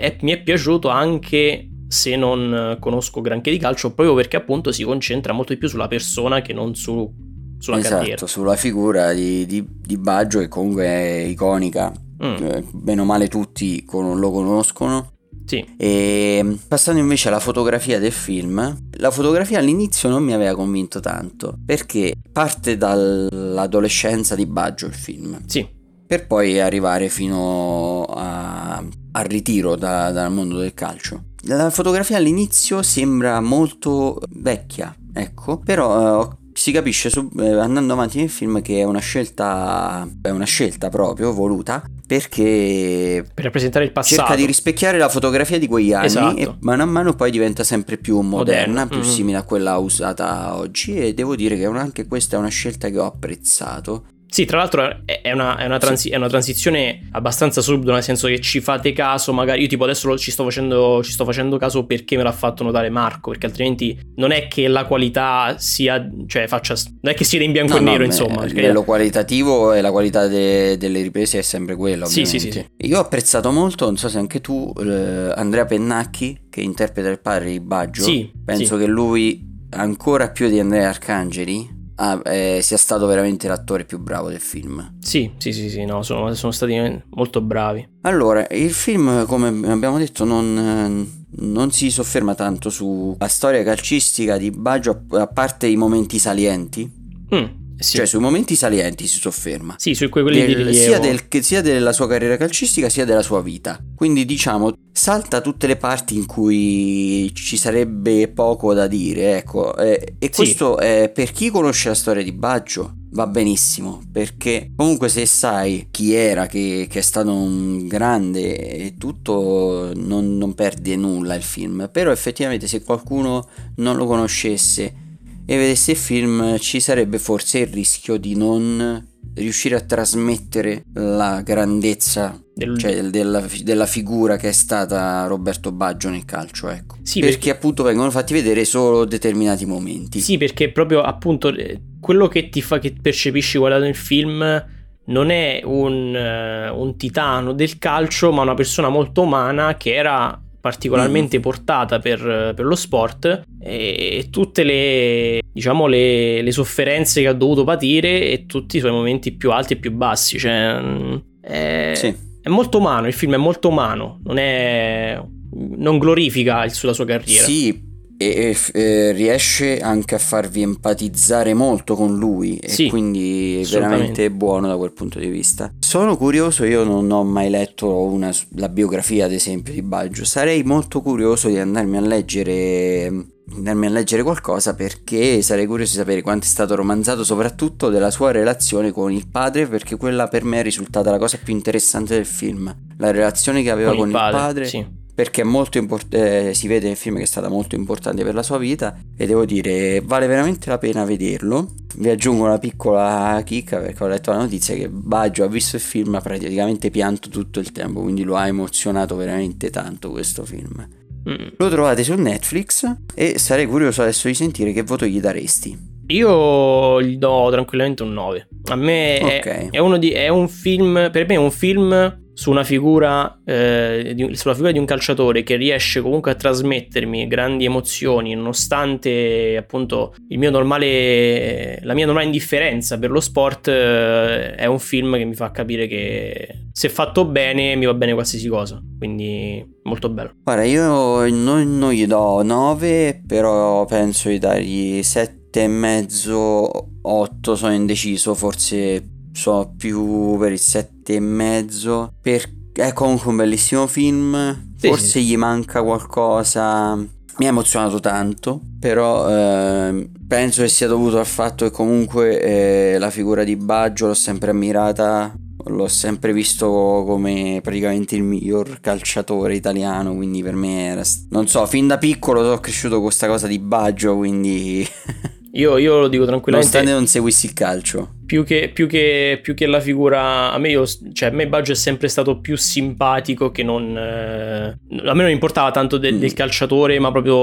è, mi è piaciuto anche se non conosco granché di calcio, proprio perché appunto si concentra molto di più sulla persona che non su, sulla esatto, carriera. sulla figura di, di, di Baggio che comunque è iconica, mm. Eh, bene o male tutti lo conoscono sì. E passando invece alla fotografia del film, la fotografia all'inizio non mi aveva convinto tanto perché parte dall'adolescenza di Baggio il film. Sì. Per poi arrivare fino a, al ritiro da, dal mondo del calcio. La fotografia all'inizio sembra molto vecchia, ecco, però eh, si capisce su, eh, andando avanti nel film che è una scelta è una scelta proprio voluta perché per rappresentare il passato cerca di rispecchiare la fotografia di quegli anni esatto. e mano a mano poi diventa sempre più moderna, Moderno. più mm-hmm. simile a quella usata oggi e devo dire che anche questa è una scelta che ho apprezzato sì, tra l'altro è una, è, una transi- sì. è una, transizione abbastanza subdola, nel senso che ci fate caso, magari io tipo adesso ci sto, facendo, ci sto facendo caso perché me l'ha fatto notare Marco, perché altrimenti non è che la qualità sia, cioè faccia, non è che sia in bianco no, e nero, no, insomma. A livello qualitativo e la qualità de- delle riprese è sempre quella. Sì, sì, sì, sì, Io ho apprezzato molto, non so se anche tu, eh, Andrea Pennacchi, che interpreta il padre di Baggio. Sì, penso sì. che lui, ancora più di Andrea Arcangeli, ah, eh, sia stato veramente l'attore più bravo del film. Sì, sì, sì, sì no, sono, sono stati molto bravi. Allora, il film, come abbiamo detto, non, non si sofferma tanto sulla storia calcistica di Baggio, a parte i momenti salienti. Mm. Sì. Cioè, sui momenti salienti si sofferma. Sì, su quelli del, di sia, del, sia, della sua carriera calcistica sia della sua vita. Quindi, diciamo, salta tutte le parti in cui ci sarebbe poco da dire, ecco. E, e questo sì. è, per chi conosce la storia di Baggio va benissimo perché comunque se sai chi era che, che è stato un grande e tutto non, non perde nulla il film però effettivamente se qualcuno non lo conoscesse e vedesse il film ci sarebbe forse il rischio di non riuscire a trasmettere la grandezza del... cioè, della, della, figura che è stata Roberto Baggio nel calcio, ecco. Sì, perché, perché, appunto vengono fatti vedere solo determinati momenti. Sì, perché proprio appunto eh, quello che ti fa che percepisci guardando il film non è un, uh, un titano del calcio, ma una persona molto umana che era particolarmente mm. portata per, per, lo sport e tutte le, diciamo, le, le, sofferenze che ha dovuto patire e tutti i suoi momenti più alti e più bassi. Cioè, mm, è, sì. è molto umano, il film è molto umano, non, è, non glorifica la sua carriera. Sì, e, e riesce anche a farvi empatizzare molto con lui e Sì, quindi è veramente buono da quel punto di vista. Sono curioso, io non ho mai letto una- la biografia ad esempio di Baggio, sarei molto curioso di andarmi a leggere andarmi a leggere qualcosa perché sarei curioso di sapere quanto è stato romanzato soprattutto della sua relazione con il padre perché quella per me è risultata la cosa più interessante del film la relazione che aveva con, il padre, Sì. Perché è molto importante si vede nel film che è stata molto importante per la sua vita e devo dire vale veramente la pena vederlo vi aggiungo una piccola chicca perché ho letto la notizia che Baggio ha visto il film ha praticamente pianto tutto il tempo quindi lo ha emozionato veramente tanto questo film Mm. lo trovate su Netflix e sarei curioso adesso di sentire che voto gli daresti. Io gli do tranquillamente un 9. A me è, Ok. è uno di, è un film, per me è un film su una figura, eh, di, sulla figura di un calciatore che riesce comunque a trasmettermi grandi emozioni nonostante appunto normale, la mia normale indifferenza per lo sport. eh, è un film che mi fa capire che se fatto bene mi va bene qualsiasi cosa. Quindi molto bello. Guarda, io non, non gli do 9, però penso di dargli 7 e mezzo, 8, sono indeciso, forse so più per il 7 e mezzo, per- è comunque un bellissimo film, Sì, forse sì. gli manca qualcosa, mi ha emozionato tanto, però ehm, penso che sia dovuto al fatto che comunque eh, la figura di Baggio l'ho sempre ammirata, l'ho sempre visto come praticamente il miglior calciatore italiano, quindi per me era... Non so, fin da piccolo sono cresciuto con questa cosa di Baggio, quindi... Io, io lo dico tranquillamente. Nonostante non seguissi il calcio. Più che, più, che, più che la figura a me, io, cioè, a me Baggio è sempre stato più simpatico che non eh, a me non importava tanto de- Mm. del calciatore ma proprio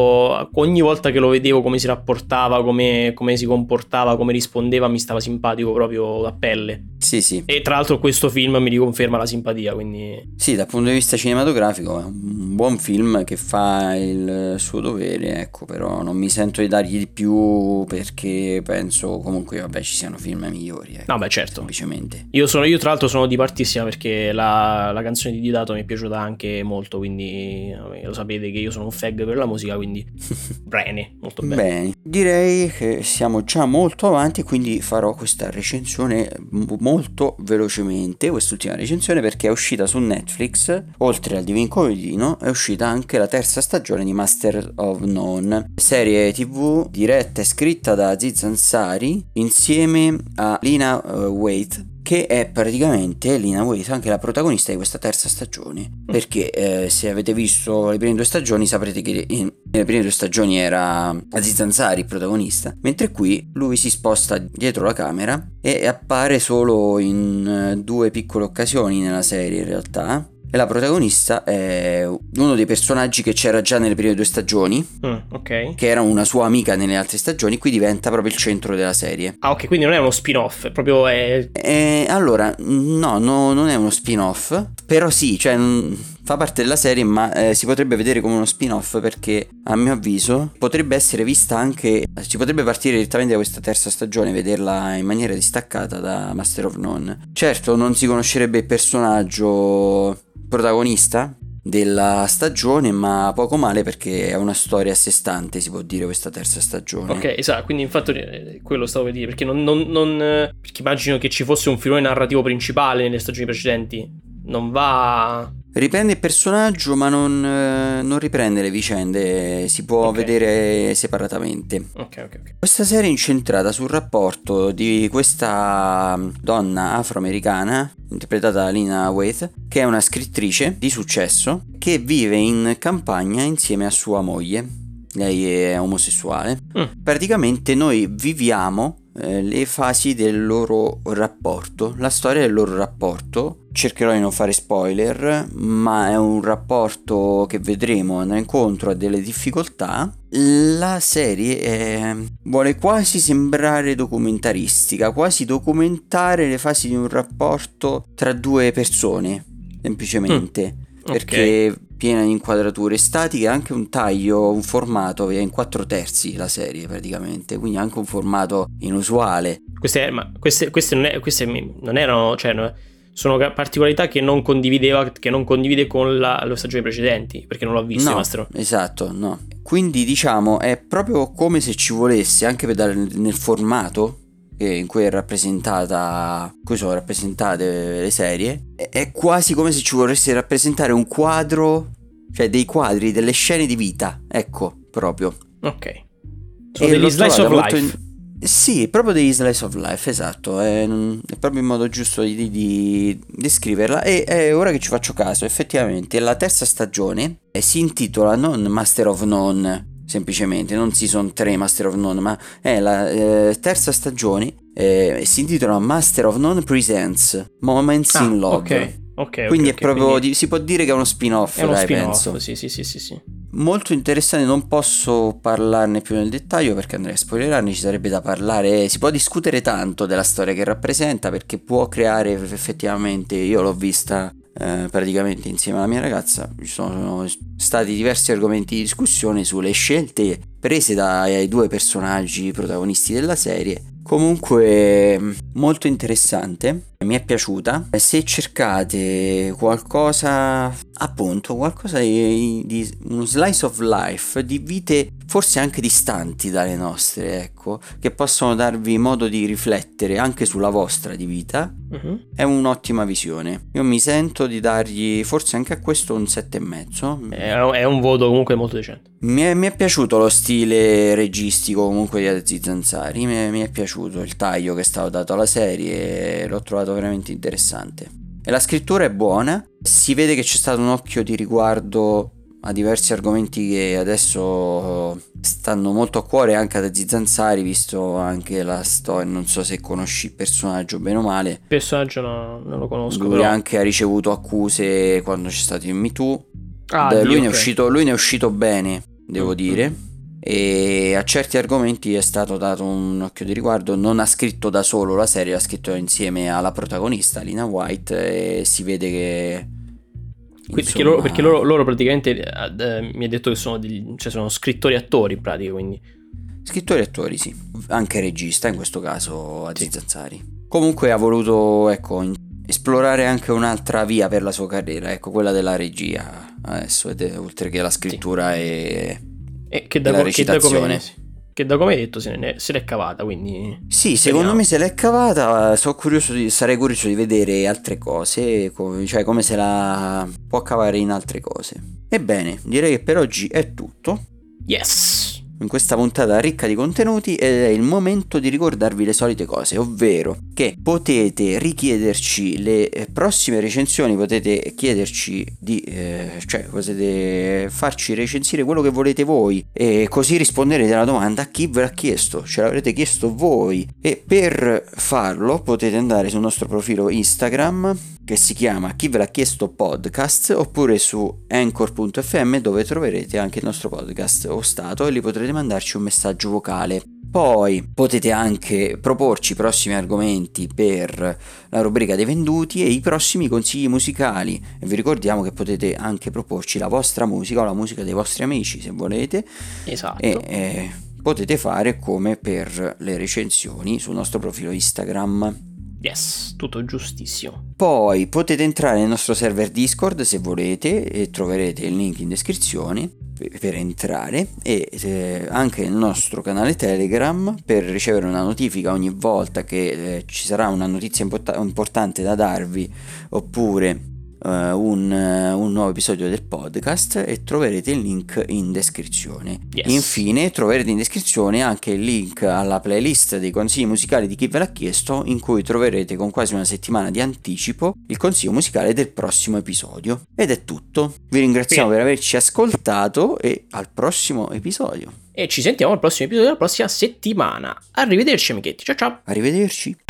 ogni volta che lo vedevo come si rapportava come, come si comportava come rispondeva mi stava simpatico proprio a pelle Sì, sì. e tra l'altro questo film mi riconferma la simpatia quindi Sì, dal punto di vista cinematografico è un buon film che fa il suo dovere, ecco, però non mi sento di dargli di più perché penso comunque, vabbè, ci siano film migliori, ecco, no beh certo semplicemente. io, sono, io tra l'altro sono di partissima perché la, la canzone di Didato mi è piaciuta anche molto quindi lo sapete che io sono un fag per la musica quindi bene molto bene Bene, direi che siamo già molto avanti, quindi farò questa recensione molto velocemente, quest'ultima recensione perché è uscita su Netflix, oltre al Divin Comodino, è uscita anche la terza stagione di Master of None, serie tv diretta e scritta da Aziz Ansari insieme a Lina eh, Waite che è praticamente Lina Waite anche la protagonista di questa terza stagione. Perché eh, se avete visto le prime due stagioni saprete che in- nelle prime due stagioni era Aziz Ansari il protagonista mentre qui lui si sposta dietro la camera e appare solo in eh, due piccole occasioni nella serie in realtà e la protagonista è uno dei personaggi che c'era già nelle prime due stagioni. Mm, ok. Che era una sua amica nelle altre stagioni qui diventa proprio il centro della serie. Ah, ok, quindi non è uno spin-off, è proprio è... Eh, allora, no, no, non è uno spin-off, però sì, cioè mm, fa parte della serie, ma eh, si potrebbe vedere come uno spin-off perché a mio avviso potrebbe essere vista anche, si potrebbe partire direttamente da questa terza stagione, vederla in maniera distaccata da Master of None. Certo, non si conoscerebbe il personaggio protagonista della stagione, ma poco male perché è una storia a sé stante, si può dire questa terza stagione. Ok, esatto, quindi infatti eh, quello stavo per dire, perché non... non- non, eh, perché immagino che ci fosse un filone narrativo principale nelle stagioni precedenti, non va... Riprende il personaggio, ma non, eh, non riprende le vicende, si può Ok. vedere separatamente. Ok, ok, ok. Questa serie è incentrata sul rapporto di questa mm, donna afroamericana, interpretata da Lina Waite, che è una scrittrice di successo, che vive in campagna insieme a sua moglie. Lei è omosessuale. Mm. Praticamente noi viviamo eh, le fasi del loro rapporto, la storia del loro rapporto. Cercherò di non fare spoiler, ma è un rapporto che vedremo andrà incontro a delle difficoltà. La serie è- vuole quasi sembrare documentaristica, quasi documentare le fasi di un rapporto tra due persone, semplicemente perché piena di inquadrature statiche anche un taglio, un formato, è in quattro terzi la serie praticamente, quindi anche un formato inusuale. Queste, ma queste, queste non, è- queste non erano, cioè, no, sono particolarità che non condivideva, che non condivide con la- le stagioni precedenti, perché non l'ho visto, no, Mastro. esatto, no. Quindi diciamo è proprio come se ci volesse, anche per dare nel formato in cui è rappresentata, cui sono rappresentate le serie, è quasi come se ci volesse rappresentare un quadro, cioè dei quadri, delle scene di vita, ecco, proprio. Ok. Sono degli slice of life. In... Sì, proprio degli slice of life, esatto, è, è proprio il modo giusto di, di descriverla e, e, ora che ci faccio caso, effettivamente la terza stagione si intitola non Master of None, semplicemente, non Season 3 Master of None, ma è la eh, terza stagione, eh, si intitola Master of None Presents Moments ah, in Love. Ok. Okay, quindi okay, è proprio quindi... si può dire che è uno spin-off, è uno dai, spin-off, penso. Sì, sì, sì, sì, sì. Molto interessante, non posso parlarne più nel dettaglio perché andrei a spoilerarne, ci sarebbe da parlare, si può discutere tanto della storia che rappresenta perché può creare effettivamente, io l'ho vista eh, praticamente insieme alla mia ragazza, ci sono stati diversi argomenti di discussione sulle scelte prese dai due personaggi protagonisti della serie Comunque molto interessante, mi è piaciuta. Se cercate qualcosa, appunto, qualcosa di, di, uno slice of life di vite forse anche distanti dalle nostre, ecco, che possono darvi modo di riflettere anche sulla vostra di vita, uh-huh. è un'ottima visione. Io mi sento di dargli forse anche a questo un 7,5. È, è un voto comunque molto decente. Mi è, mi è, piaciuto lo stile registico comunque di Aziz Zanzari, mi è, mi è piaciuto il taglio che è stato dato alla serie, l'ho trovato veramente interessante. E la scrittura è buona, si vede che c'è stato un occhio di riguardo a diversi argomenti che adesso stanno molto a cuore anche ad Zanzari, visto anche la storia, non so se conosci il personaggio bene o male. Il personaggio no, non lo conosco. Lui però. anche ha ricevuto accuse quando c'è stato il Me Too. Ah, Beh, lui, ne okay. uscito, lui, ne è uscito, bene, devo mm. dire. E a certi argomenti è stato dato un occhio di riguardo. Non ha scritto da solo la serie, ha scritto insieme alla protagonista Lina White. E si vede che perché, loro, perché loro, loro, praticamente eh, mi ha detto che sono, degli, cioè sono scrittori attori in pratica, quindi... Scrittori attori, sì. Anche regista in questo caso Aziz sì. Zazzari. Comunque ha voluto, ecco, esplorare anche un'altra via per la sua carriera, ecco, quella della regia. Adesso, oltre che la scrittura sì. e, e che da, la recitazione. Che da come, che da come hai detto se, ne, se l'è cavata, quindi... Sì, secondo me se l'è cavata, sono curioso di, sarei curioso di vedere altre cose, cioè come se la può cavare in altre cose. Ebbene, direi che per oggi è tutto. Yes! In questa puntata ricca di contenuti ed è il momento di ricordarvi le solite cose, ovvero che potete richiederci le eh, prossime recensioni, potete chiederci di, eh, cioè potete farci recensire quello che volete voi e così risponderete alla domanda a chi ve l'ha chiesto, ce l'avrete chiesto voi. E per farlo potete andare sul nostro profilo Instagram che si chiama Chi ve l'ha chiesto podcast oppure su anchor.fm dove troverete anche il nostro podcast ostato e lì potrete mandarci un messaggio vocale. Poi potete anche proporci i prossimi argomenti per la rubrica dei venduti e i prossimi consigli musicali. E vi ricordiamo che potete anche proporci la vostra musica o la musica dei vostri amici se volete. Esatto. E, e potete fare come per le recensioni sul nostro profilo Instagram. Yes, tutto giustissimo. Poi potete entrare nel nostro server Discord se volete e troverete il link in descrizione per entrare e eh, anche nel nostro canale Telegram per ricevere una notifica ogni volta che eh, ci sarà una notizia import- importante da darvi oppure uh, un, uh, un, nuovo episodio del podcast e troverete il link in descrizione. Yes. Infine troverete in descrizione anche il link alla playlist dei consigli musicali di chi ve l'ha chiesto in cui troverete con quasi una settimana di anticipo il consiglio musicale del prossimo episodio. Ed è tutto. Vi ringraziamo Bene. per averci ascoltato e al prossimo episodio. E ci sentiamo al prossimo episodio della prossima settimana. Arrivederci amichetti, ciao ciao. Arrivederci.